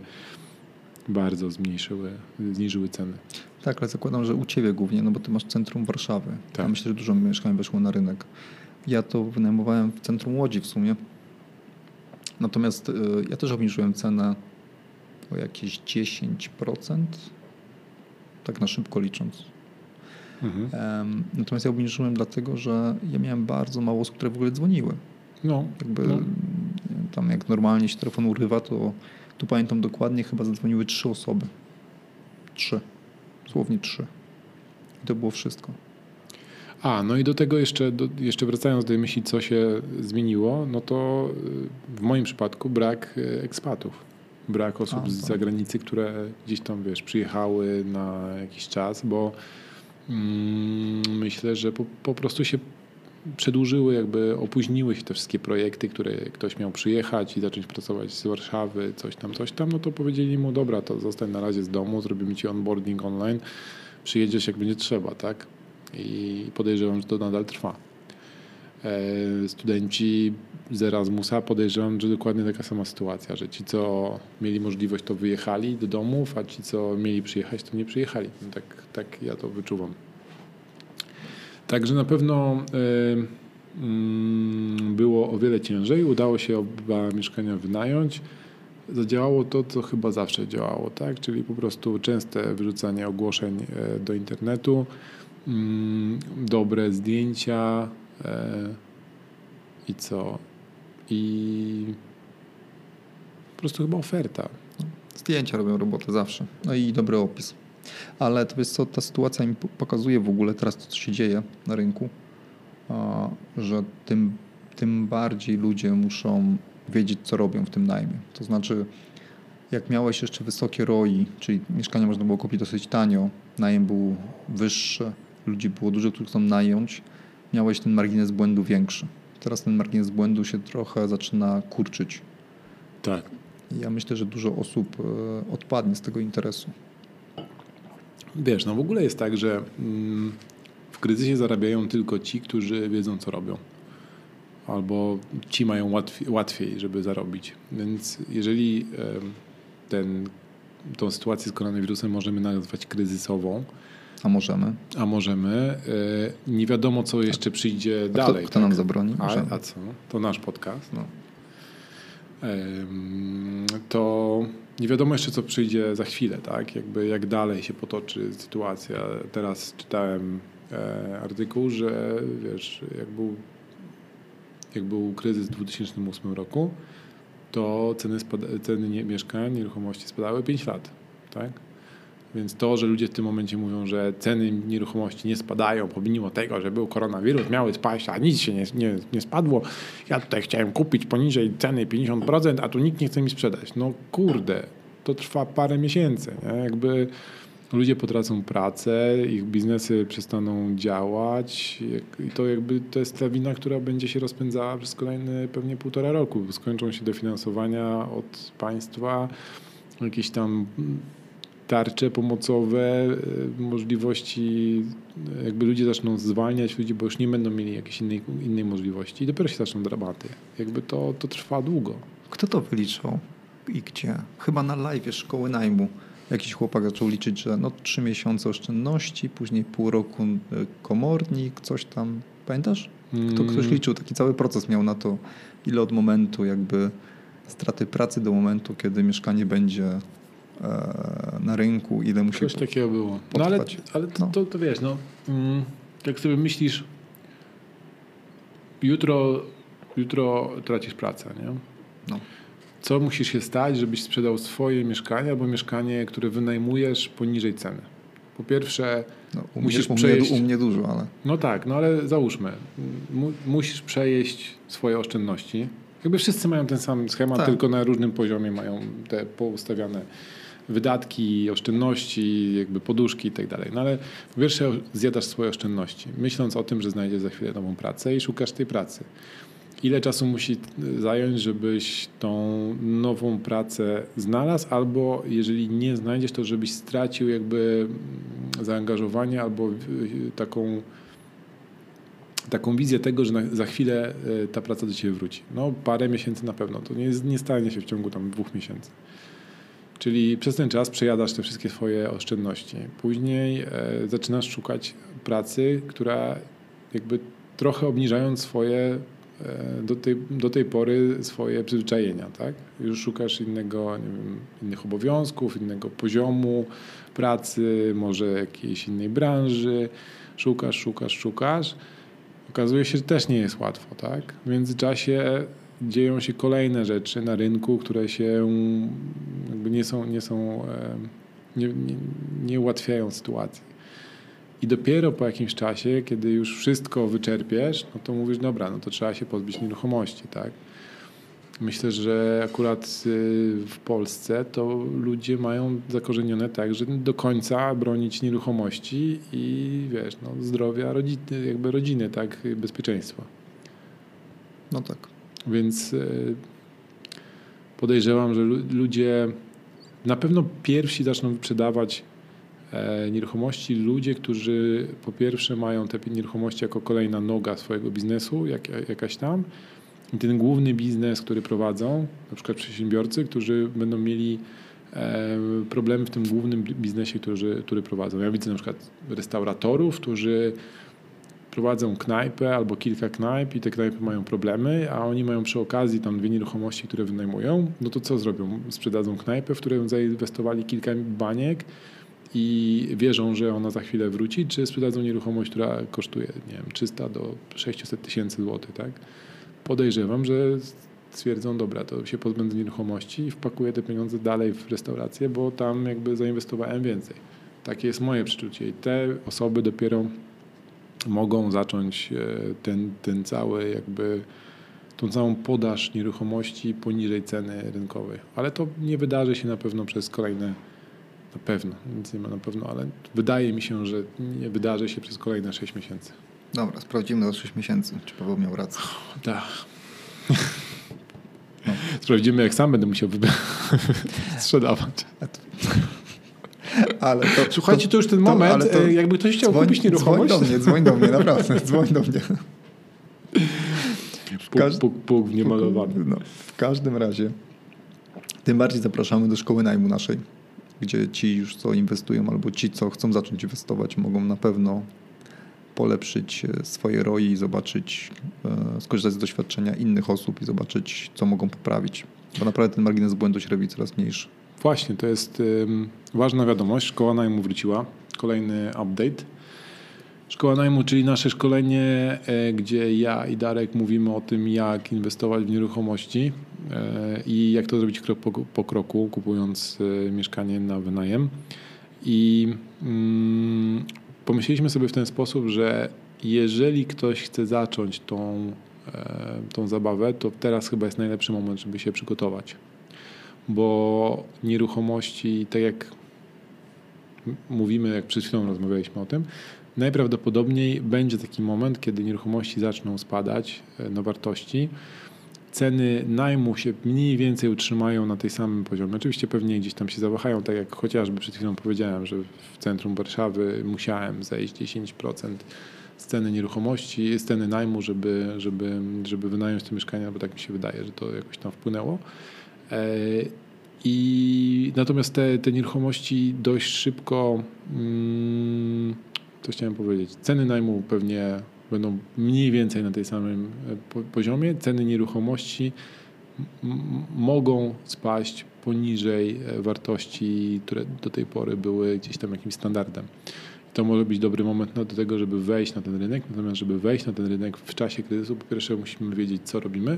bardzo zmniejszyły, zniżyły ceny. Tak, ale zakładam, że u Ciebie głównie, no bo Ty masz centrum Warszawy. Tak. Ja myślę, że dużo mieszkań weszło na rynek. Ja to wynajmowałem w centrum Łodzi w sumie. Natomiast y, ja też obniżyłem cenę o jakieś 10%, tak na szybko licząc. Mhm. Em, Natomiast ja obniżyłem dlatego, że ja miałem bardzo mało osób, które w ogóle dzwoniły. No, Jakby no. tam jak normalnie się telefon urywa, to tu pamiętam dokładnie, chyba zadzwoniły trzy osoby. Trzy. Dosłownie trzy. I to było wszystko. A, no i do tego jeszcze, do, jeszcze wracając do tej myśli, co się zmieniło, no to y, w moim przypadku brak y, ekspatów. Brak osób A, z tak. zagranicy, które gdzieś tam, wiesz, przyjechały na jakiś czas, bo myślę, że po, po prostu się przedłużyły, jakby opóźniły się te wszystkie projekty, które ktoś miał przyjechać i zacząć pracować z Warszawy, coś tam, coś tam, no to powiedzieli mu, dobra, to zostań na razie z domu, zrobimy ci onboarding online, przyjedziesz jak będzie trzeba, tak? I podejrzewam, że to nadal trwa. E, Studenci z Erasmusa podejrzewam, że dokładnie taka sama sytuacja, że ci, co mieli możliwość, to wyjechali do domów, a ci, co mieli przyjechać, to nie przyjechali. No tak, tak ja to wyczuwam. Także na pewno y, mm, było o wiele ciężej. Udało się oba mieszkania wynająć. Zadziałało to, co chyba zawsze działało, tak? Czyli po prostu częste wyrzucanie ogłoszeń e, do internetu, mm, dobre zdjęcia e, i co? I po prostu chyba oferta. Zdjęcia robią robotę zawsze. No i dobry opis. Ale to jest co, ta sytuacja mi po- pokazuje w ogóle teraz co się dzieje na rynku, że tym, tym bardziej ludzie muszą wiedzieć, co robią w tym najmie. To znaczy, jak miałeś jeszcze wysokie ROI, czyli mieszkania można było kupić dosyć tanio, najem był wyższy, ludzi było dużo, którzy chcą nająć, miałeś ten margines błędu większy. Teraz ten margines błędu się trochę zaczyna kurczyć. Tak. Ja myślę, że dużo osób e, odpadnie z tego interesu. Wiesz, no w ogóle jest tak, że mm, w kryzysie zarabiają tylko ci, którzy wiedzą, co robią. Albo ci mają łatwiej, łatwiej żeby zarobić. Więc jeżeli ten, tą sytuację z koronawirusem możemy nazwać kryzysową, A możemy? a możemy, e, nie wiadomo, co jeszcze przyjdzie A kto, dalej. kto tak? nam zabroni? A, a co? To nasz podcast. No. To nie wiadomo jeszcze, co przyjdzie za chwilę, tak? Jakby jak dalej się potoczy sytuacja. Teraz czytałem e, artykuł, że wiesz, jak był, jak był kryzys w 2008 roku, to ceny, spada, ceny mieszkań, nieruchomości spadały 5 lat, tak? Więc to, że ludzie w tym momencie mówią, że ceny nieruchomości nie spadają, pomimo tego, że był koronawirus, miały spaść, a nic się nie, nie, nie spadło. Ja tutaj chciałem kupić poniżej ceny 50%, a tu nikt nie chce mi sprzedać. No kurde, to trwa parę miesięcy. Nie? Jakby ludzie potracą pracę, ich biznesy przestaną działać i to jakby to jest ta wina, która będzie się rozpędzała przez kolejne pewnie półtora roku. Skończą się dofinansowania od państwa, jakieś tam tarcze pomocowe, y, możliwości, y, jakby ludzie zaczną zwalniać ludzi, bo już nie będą mieli jakiejś innej, innej możliwości i dopiero się zaczną dramaty. Jakby to, to trwa długo. Kto to wyliczał i gdzie? Chyba na live szkoły najmu. Jakiś chłopak zaczął liczyć, że no trzy miesiące oszczędności, później pół roku y, komornik, coś tam. Pamiętasz? To ktoś Mm, liczył, taki cały proces miał na to, ile od momentu jakby straty pracy do momentu, kiedy mieszkanie będzie e, na rynku, ile musi... Coś takiego było. No ale, ale to, No. to, to wiesz, no, mm, jak sobie myślisz, jutro, jutro tracisz pracę, nie? No. Co musisz się stać, żebyś sprzedał swoje mieszkanie albo mieszkanie, które wynajmujesz poniżej ceny? Po pierwsze, No, Musisz mnie, u, mnie, u mnie dużo, ale no tak, no ale załóżmy, mu, musisz przejeść swoje oszczędności. Jakby wszyscy mają ten sam schemat, Tak. tylko na różnym poziomie mają te poustawiane wydatki, oszczędności, jakby poduszki i tak dalej. No ale po pierwsze zjadasz swoje oszczędności, myśląc o tym, że znajdziesz za chwilę nową pracę i szukasz tej pracy. ile czasu musi zająć, żebyś tą nową pracę znalazł, albo jeżeli nie znajdziesz, to żebyś stracił jakby zaangażowanie albo y, taką taką wizję tego, że na, za chwilę y, ta praca do ciebie wróci. No parę miesięcy na pewno, to nie, nie stanie się w ciągu tam dwóch miesięcy. Czyli przez ten czas przejadasz te wszystkie swoje oszczędności. Później e, zaczynasz szukać pracy, która jakby trochę obniżając swoje e, do tej, do tej pory swoje przyzwyczajenia, tak? Już szukasz innego, nie wiem, innych obowiązków, innego poziomu pracy, może jakiejś innej branży. Szukasz, szukasz, szukasz. Okazuje się, że też nie jest łatwo, tak? W międzyczasie dzieją się kolejne rzeczy na rynku, które się nie są, nie są, e, nie, nie, nie ułatwiają sytuacji. I dopiero po jakimś czasie, kiedy już wszystko wyczerpiesz, no to mówisz, dobra, no to trzeba się pozbyć nieruchomości, tak? Myślę, że akurat y, w Polsce to ludzie mają zakorzenione tak, że do końca bronić nieruchomości i wiesz, no, zdrowia rodziny, jakby rodziny, tak, bezpieczeństwa. No tak. Więc y, podejrzewam, że ludzie na pewno pierwsi zaczną wyprzedawać e, nieruchomości ludzie, którzy po pierwsze mają te nieruchomości jako kolejna noga swojego biznesu, jak, jakaś tam. I ten główny biznes, który prowadzą, na przykład przedsiębiorcy, którzy będą mieli e, problemy w tym głównym biznesie, który, który prowadzą. Ja widzę na przykład restauratorów, którzy prowadzą knajpę albo kilka knajp i te knajpy mają problemy, a oni mają przy okazji tam dwie nieruchomości, które wynajmują, no to co zrobią? Sprzedadzą knajpę, w którą zainwestowali kilka baniek i wierzą, że ona za chwilę wróci, czy sprzedadzą nieruchomość, która kosztuje, nie wiem, 300 do 600 tysięcy złotych, tak? Podejrzewam, że stwierdzą, dobra, to się pozbędę nieruchomości i wpakuję te pieniądze dalej w restaurację, bo tam jakby zainwestowałem więcej. Takie jest moje przeczucie i te osoby dopiero mogą zacząć e, ten, ten cały jakby tą całą podaż nieruchomości poniżej ceny rynkowej. Ale to nie wydarzy się na pewno przez kolejne, na pewno, nic nie ma na pewno, ale wydaje mi się, że nie wydarzy się przez kolejne 6 miesięcy. Dobra, sprawdzimy za 6 miesięcy, czy Paweł miał rację. Tak. No. Sprawdzimy, jak sam będę musiał sprzedawać. Ale to, Słuchajcie, to już ten moment, to, to jakby ktoś chciał dzwoń, kupić nieruchomość. Dzwoń do mnie, dzwoń do mnie, naprawdę, dzwoń do mnie. Puk, puk, puk niemalowany. No, w każdym razie, tym bardziej zapraszamy do szkoły najmu naszej, gdzie ci już co inwestują albo ci, co chcą zacząć inwestować, mogą na pewno polepszyć e, swoje ROI i zobaczyć, e, skorzystać z doświadczenia innych osób i zobaczyć, co mogą poprawić. Bo naprawdę ten margines błędu się robi coraz mniejszy. Właśnie, to jest ważna wiadomość. Szkoła najmu wróciła. Kolejny update. Szkoła najmu, czyli nasze szkolenie, e, gdzie ja i Darek mówimy o tym, jak inwestować w nieruchomości e, i jak to zrobić krok po, kroku, kupując e, mieszkanie na wynajem. I mm, pomyśleliśmy sobie w ten sposób, że jeżeli ktoś chce zacząć tą, tą zabawę, to teraz chyba jest najlepszy moment, żeby się przygotować bo nieruchomości, tak jak mówimy, jak przed chwilą rozmawialiśmy o tym, najprawdopodobniej będzie taki moment, kiedy nieruchomości zaczną spadać e, na wartości. Ceny najmu się mniej więcej utrzymają na tej samym poziomie. Oczywiście pewnie gdzieś tam się zawahają, tak jak chociażby przed chwilą powiedziałem, że w centrum Warszawy musiałem zejść 10% z ceny nieruchomości, z ceny najmu, żeby, żeby, żeby wynająć te mieszkania, bo tak mi się wydaje, że to jakoś tam wpłynęło. E, I natomiast te, te nieruchomości dość szybko, mm, co chciałem powiedzieć, ceny najmu pewnie będą mniej więcej na tej samym e, poziomie. Ceny nieruchomości mogą spaść poniżej e, wartości, które do tej pory były gdzieś tam jakimś standardem. To może być dobry moment do tego, żeby wejść na ten rynek. Natomiast, żeby wejść na ten rynek w czasie kryzysu, po pierwsze musimy wiedzieć, co robimy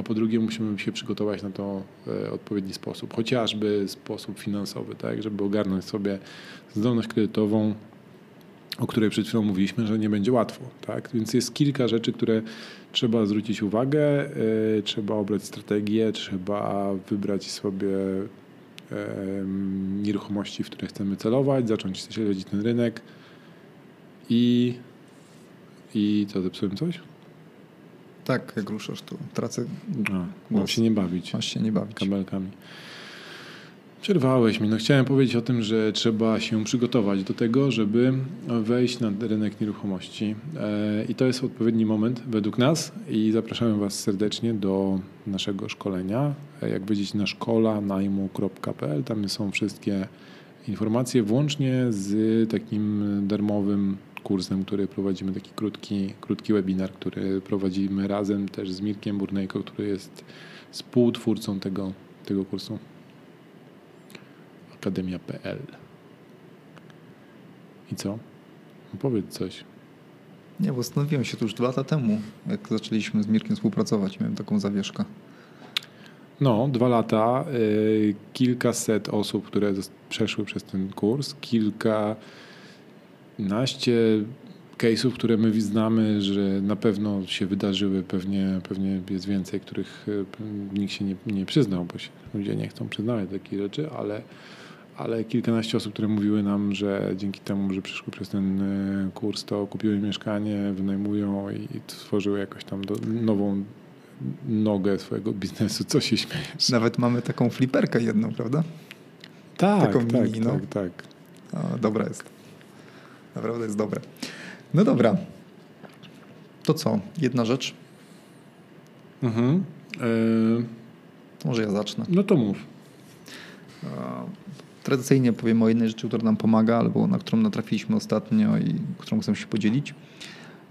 a po drugie musimy się przygotować na to w e, odpowiedni sposób, chociażby sposób finansowy, tak, żeby ogarnąć sobie zdolność kredytową, o której przed chwilą mówiliśmy, że nie będzie łatwo. Tak? Więc jest kilka rzeczy, które trzeba zwrócić uwagę, yy, trzeba obrać strategię, trzeba wybrać sobie yy, nieruchomości, w które chcemy celować, zacząć śledzić ten rynek i, i co, zepsułem coś? Tak, jak ruszasz, to tracę, A, mam się nie bawić masz się nie bawić. kabelkami. Przerwałeś mi. No chciałem powiedzieć o tym, że trzeba się przygotować do tego, żeby wejść na rynek nieruchomości. E, I to jest odpowiedni moment według nas i zapraszamy Was serdecznie do naszego szkolenia. E, Jak wejdziecie na szkola najmu.pl, tam są wszystkie informacje, włącznie z takim darmowym kursem, który prowadzimy, taki krótki, krótki webinar, który prowadzimy razem też z Mirkiem Burnejko, który jest współtwórcą tego, tego kursu. Akademia.pl. I co? No powiedz coś. Nie, bo zastanowiłem się to już dwa lata temu, jak zaczęliśmy z Mirkiem współpracować. Miałem taką zawieszkę. No, dwa lata, y, kilkaset osób, które przeszły przez ten kurs, kilkanaście case'ów, które my znamy, że na pewno się wydarzyły, pewnie, pewnie jest więcej, których p- nikt się nie, nie przyznał, bo się ludzie nie chcą przyznawać takich rzeczy, ale, ale kilkanaście osób, które mówiły nam, że dzięki temu, że przeszły przez ten y, kurs, to kupiły mieszkanie, wynajmują i, i tworzyły jakoś tam do, nową nogę swojego biznesu. Co się śmiejesz? Nawet mamy taką fliperkę jedną, prawda? Tak, taką tak, mini, no. tak, tak. O, dobra jest. Naprawdę jest dobre. No dobra. To co? Jedna rzecz. Mhm. E, Może ja zacznę. no to mów. E, Tradycyjnie powiem o jednej rzeczy, która nam pomaga, albo na którą natrafiliśmy ostatnio i którą chcę się podzielić.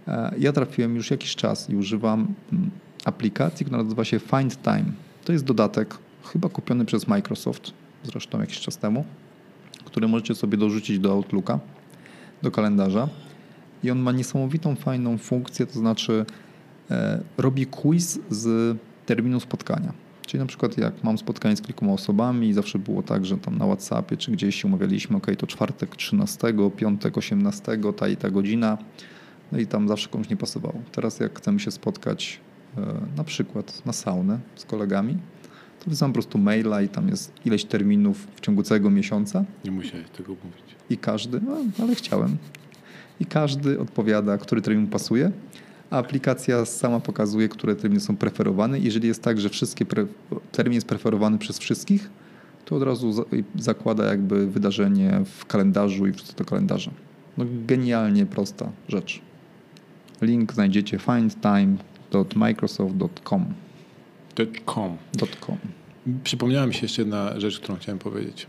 E, Ja trafiłem już jakiś czas i używam mm, aplikacji, która nazywa się Find Time. To jest dodatek, chyba kupiony przez Microsoft, zresztą jakiś czas temu, który możecie sobie dorzucić do Outlooka, do kalendarza. I on ma niesamowitą, fajną funkcję, to znaczy e, robi quiz z terminu spotkania. Czyli na przykład jak mam spotkanie z kilkoma osobami i zawsze było tak, że tam na Whatsappie czy gdzieś się umawialiśmy, ok, to czwartek 13, piątek 18, ta i ta godzina, no i tam zawsze komuś nie pasowało. Teraz jak chcemy się spotkać e, na przykład na saunę z kolegami, to wysyłam po prostu maila i tam jest ileś terminów w ciągu całego miesiąca Nie musiałeś tego mówić. i każdy, no, ale chciałem, i każdy odpowiada, który termin pasuje, a aplikacja sama pokazuje, które terminy są preferowane. Jeżeli jest tak, że wszystkie pre, termin jest preferowany przez wszystkich, to od razu za, zakłada jakby wydarzenie w kalendarzu i wrzuca do kalendarza. No, genialnie prosta rzecz. Link znajdziecie findtime.microsoft.com. .com. .com. Przypomniała mi się jeszcze jedna rzecz, którą chciałem powiedzieć.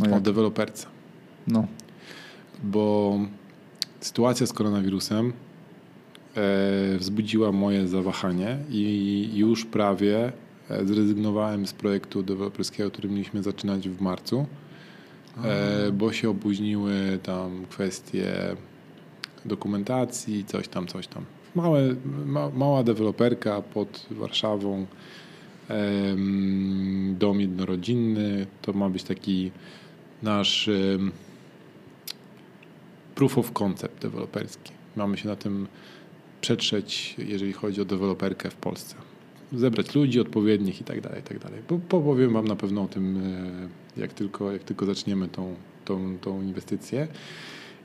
No, o jak, deweloperce. no, Bo sytuacja z koronawirusem e, wzbudziła moje zawahanie i już prawie e, zrezygnowałem z projektu deweloperskiego, który mieliśmy zaczynać w marcu, e, bo się opóźniły tam kwestie dokumentacji, coś tam, coś tam. Małe, ma, mała deweloperka pod Warszawą, dom jednorodzinny, to ma być taki nasz proof of concept deweloperski. Mamy się na tym przetrzeć, jeżeli chodzi o deweloperkę w Polsce. Zebrać ludzi odpowiednich i tak dalej, i tak dalej. Po- Powiem Wam na pewno o tym, e, jak tylko, jak tylko zaczniemy tą, tą, tą inwestycję.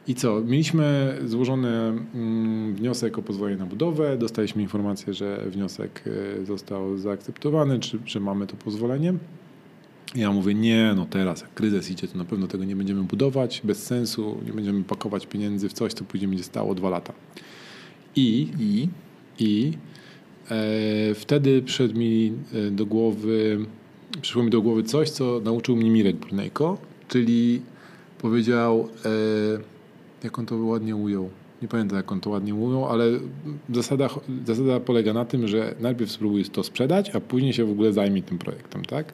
I co? Mieliśmy złożony mm, wniosek o pozwolenie na budowę. Dostaliśmy informację, że wniosek e, został zaakceptowany, czy, że mamy to pozwolenie. Ja mówię, nie, no teraz jak kryzys idzie, to na pewno tego nie będziemy budować, bez sensu, nie będziemy pakować pieniędzy w coś, co później będzie stało dwa lata. I, i i e, wtedy przyszedł mi e, do głowy, przyszło mi do głowy coś, co nauczył mnie Mirek Brunejko, czyli powiedział, e, jak on to ładnie ujął, nie pamiętam jak on to ładnie ujął, ale zasada, zasada polega na tym, że najpierw spróbuj to sprzedać, a później się w ogóle zajmij tym projektem, tak?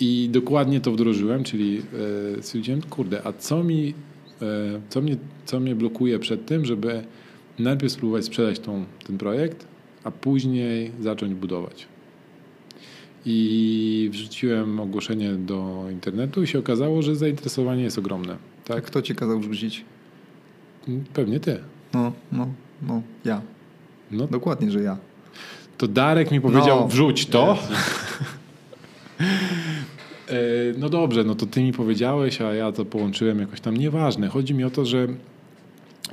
I dokładnie to wdrożyłem, czyli e, stwierdziłem, kurde, a co mi, e, co, mnie, co mnie blokuje przed tym, żeby najpierw spróbować sprzedać tą, ten projekt, a później zacząć budować. I wrzuciłem ogłoszenie do internetu i się okazało, że zainteresowanie jest ogromne. tak? Kto ci kazał wrzucić? Pewnie ty. No, no, no, ja. No Dokładnie, że ja. to Darek mi powiedział, No. wrzuć to. E, No dobrze, no to ty mi powiedziałeś, a ja to połączyłem jakoś tam. Nieważne. Chodzi mi o to, że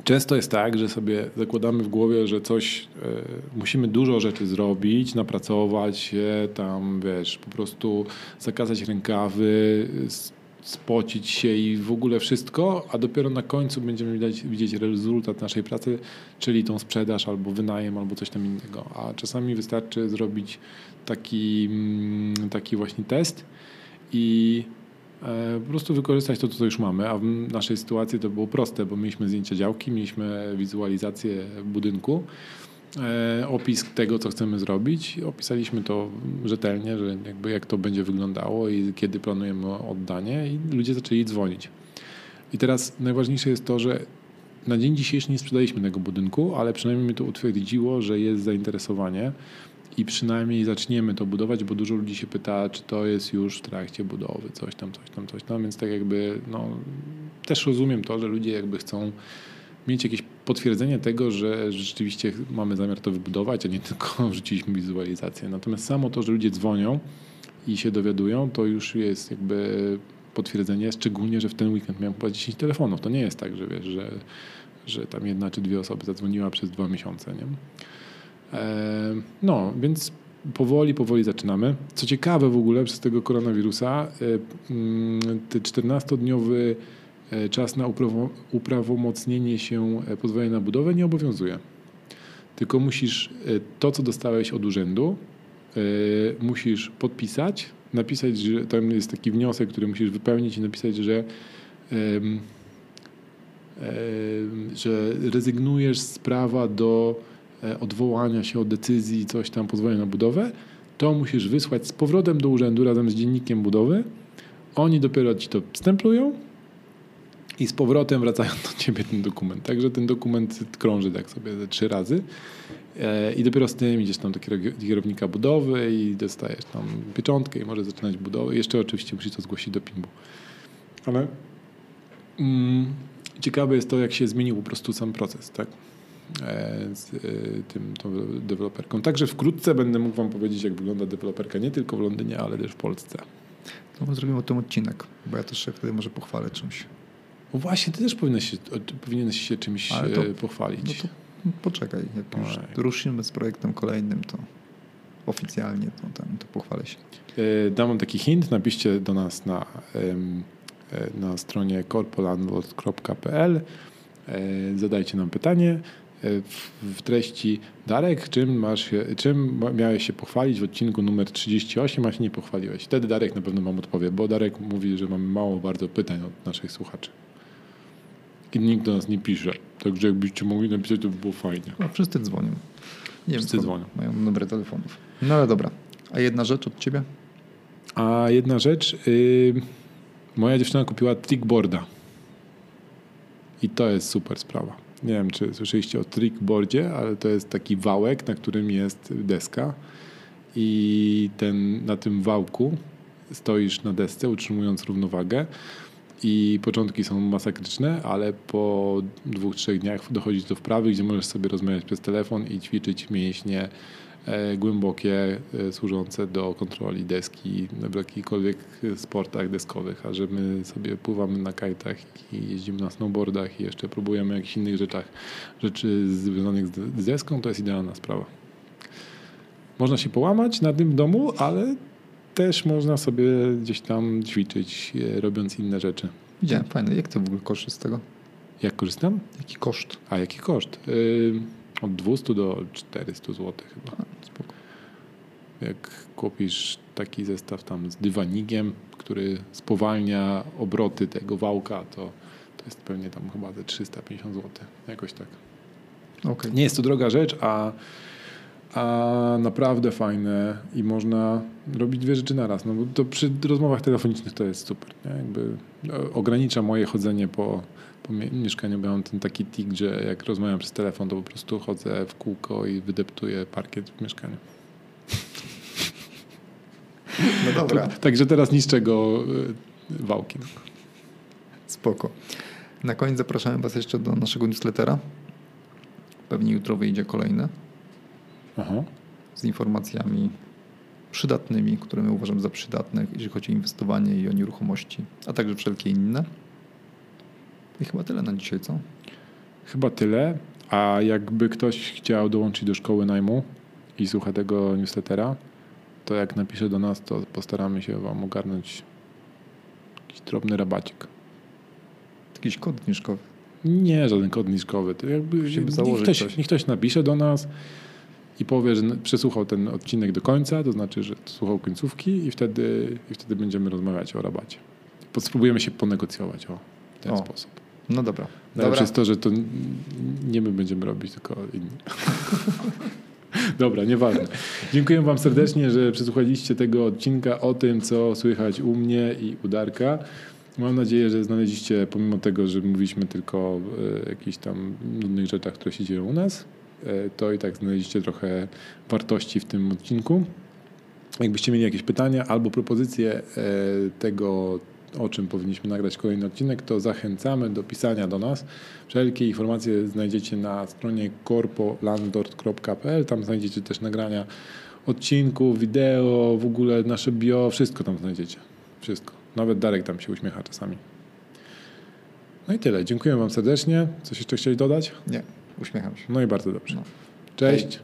Często jest tak, że sobie zakładamy w głowie, że coś, e, musimy dużo rzeczy zrobić, napracować się, tam wiesz, po prostu zakazać rękawy, spocić się i w ogóle wszystko, a dopiero na końcu będziemy widać, widzieć rezultat naszej pracy, czyli tą sprzedaż albo wynajem, albo coś tam innego. A czasami wystarczy zrobić taki, mm, taki właśnie test i e, po prostu wykorzystać to, co już mamy, a w naszej sytuacji to było proste, bo mieliśmy zdjęcia działki, mieliśmy wizualizację budynku, opis tego, co chcemy zrobić. Opisaliśmy to rzetelnie, że jakby jak to będzie wyglądało i kiedy planujemy oddanie i ludzie zaczęli dzwonić. I teraz najważniejsze jest to, że na dzień dzisiejszy nie sprzedaliśmy tego budynku, ale przynajmniej mnie to utwierdziło, że jest zainteresowanie i przynajmniej zaczniemy to budować, bo dużo ludzi się pyta, czy to jest już w trakcie budowy, coś tam, coś tam, coś tam, więc tak jakby, no, też rozumiem to, że ludzie jakby chcą mieć jakieś potwierdzenie tego, że rzeczywiście mamy zamiar to wybudować, a nie tylko wrzuciliśmy wizualizację. Natomiast samo to, że ludzie dzwonią i się dowiadują, to już jest jakby potwierdzenie, szczególnie, że w ten weekend miałem chyba 10 telefonów. To nie jest tak, że wiesz, że, że tam jedna czy dwie osoby zadzwoniła przez dwa miesiące, nie? E, No, więc powoli, powoli zaczynamy. Co ciekawe w ogóle przez tego koronawirusa, e, mm, ten 14-dniowy e, czas na uprawo- uprawomocnienie się e, pozwolenia na budowę nie obowiązuje. Tylko musisz e, to, co dostałeś od urzędu, e, musisz podpisać, napisać, że tam jest taki wniosek, który musisz wypełnić i napisać, że że rezygnujesz z prawa do e, odwołania się od decyzji, coś tam pozwolenia na budowę, to musisz wysłać z powrotem do urzędu razem z dziennikiem budowy. Oni dopiero ci to stemplują i z powrotem wracają do ciebie ten dokument. Także ten dokument krąży tak sobie ze trzy razy. E, I dopiero z tym idziesz tam do kierow- kierownika budowy i dostajesz tam pieczątkę i możesz zaczynać budowę. Jeszcze oczywiście musisz to zgłosić do PIMB-u. Ale mm, ciekawe jest to, jak się zmienił po prostu sam proces, tak? E, z e, tym tą deweloperką. Także wkrótce będę mógł Wam powiedzieć, jak wygląda deweloperka nie tylko w Londynie, ale też w Polsce. My zrobimy o tym odcinek, bo ja też się wtedy może pochwalę czymś. O właśnie, Ty też powinieneś się, powinieneś się czymś Ale to- e, pochwalić. No to poczekaj, jak już ruszymy z projektem kolejnym, to oficjalnie to, ten, to pochwalę się. E, Dam taki hint, napiszcie do nas na, e, na stronie corpolandlord.pl e, zadajcie nam pytanie e, w, treści Darek, czym, masz czym miałeś się pochwalić w odcinku numer 38, a się nie pochwaliłeś. Wtedy Darek na pewno wam odpowie, bo Darek mówi, że mamy mało bardzo pytań od naszych słuchaczy. I nikt do nas nie pisze, także jakbyście mogli napisać, to by było fajnie. No, wszyscy dzwonią. Nie Wszyscy skąd dzwonią. Mają numery telefonów. No ale dobra. A jedna rzecz od ciebie? A jedna rzecz, y, moja dziewczyna kupiła trickboarda. I to jest super sprawa. Nie wiem, czy słyszeliście o trickboardzie, ale to jest taki wałek, na którym jest deska. I ten, na tym wałku stoisz na desce, utrzymując równowagę. I początki są masakryczne, ale po dwóch, trzech dniach dochodzi do wprawy, gdzie możesz sobie rozmawiać przez telefon i ćwiczyć mięśnie e, głębokie, e, służące do kontroli deski w jakichkolwiek sportach deskowych, a że my sobie pływamy na kajtach i jeździmy na snowboardach i jeszcze próbujemy jakichś innych rzeczach, rzeczy związanych z, deską, to jest idealna sprawa. Można się połamać na tym domu, ale też można sobie gdzieś tam ćwiczyć, e, robiąc inne rzeczy. Widziałem, fajne. Jak ty w ogóle korzystasz z tego? Jak korzystam? Jaki koszt? A jaki koszt? Yy, od 200 do 400 zł chyba. A, spoko. Jak kupisz taki zestaw tam z dywanigiem, który spowalnia obroty tego wałka, to, to jest pewnie tam chyba ze 350 zł. Jakoś tak. Okej. Nie jest to droga rzecz, a, a naprawdę fajne i można robić dwie rzeczy naraz. No bo to przy rozmowach telefonicznych to jest super. Nie? Jakby o- ogranicza moje chodzenie po, po mie- mieszkaniu, bo mam ten taki tik, że jak rozmawiam przez telefon, to po prostu chodzę w kółko i wydeptuję parkiet w mieszkaniu. No dobra. To, także teraz niszczę go y, wałkiem. Spoko. Na koniec zapraszamy Was jeszcze do naszego newslettera. Pewnie jutro wyjdzie kolejne Aha. z informacjami przydatnymi, które my uważamy za przydatne, jeżeli chodzi o inwestowanie i o nieruchomości, a także wszelkie inne. I chyba tyle na dzisiaj, co? Chyba tyle. A jakby ktoś chciał dołączyć do szkoły najmu i słucha tego newslettera, to jak napisze do nas, to postaramy się Wam ogarnąć jakiś drobny rabacik. Jakiś kod zniżkowy. Nie, żaden kod niżkowy. To jakby niech ktoś, coś. niech ktoś napisze do nas i powie, że przesłuchał ten odcinek do końca, to znaczy, że słuchał końcówki i wtedy, i wtedy będziemy rozmawiać o rabacie. Spróbujemy się ponegocjować o w ten O. sposób. No dobra. Najlepsze Dobra. jest to, że to nie my będziemy robić, tylko inni. Dobra, nieważne. Dziękuję Wam serdecznie, że przesłuchaliście tego odcinka o tym, co słychać u mnie i u Darka. Mam nadzieję, że znaleźliście, pomimo tego, że mówiliśmy tylko o e, jakichś tam nudnych rzeczach, które się dzieją u nas, to i tak znaleźliście trochę wartości w tym odcinku. Jakbyście mieli jakieś pytania albo propozycje e, tego, o czym powinniśmy nagrać kolejny odcinek, to zachęcamy do pisania do nas. Wszelkie informacje znajdziecie na stronie corpolandlord.pl. Tam znajdziecie też nagrania odcinków, wideo, w ogóle nasze bio, wszystko tam znajdziecie. Wszystko. Nawet Darek tam się uśmiecha czasami. No i tyle. Dziękuję Wam serdecznie. Coś jeszcze chcieli dodać? Nie, uśmiecham się. No i bardzo dobrze. No. Cześć.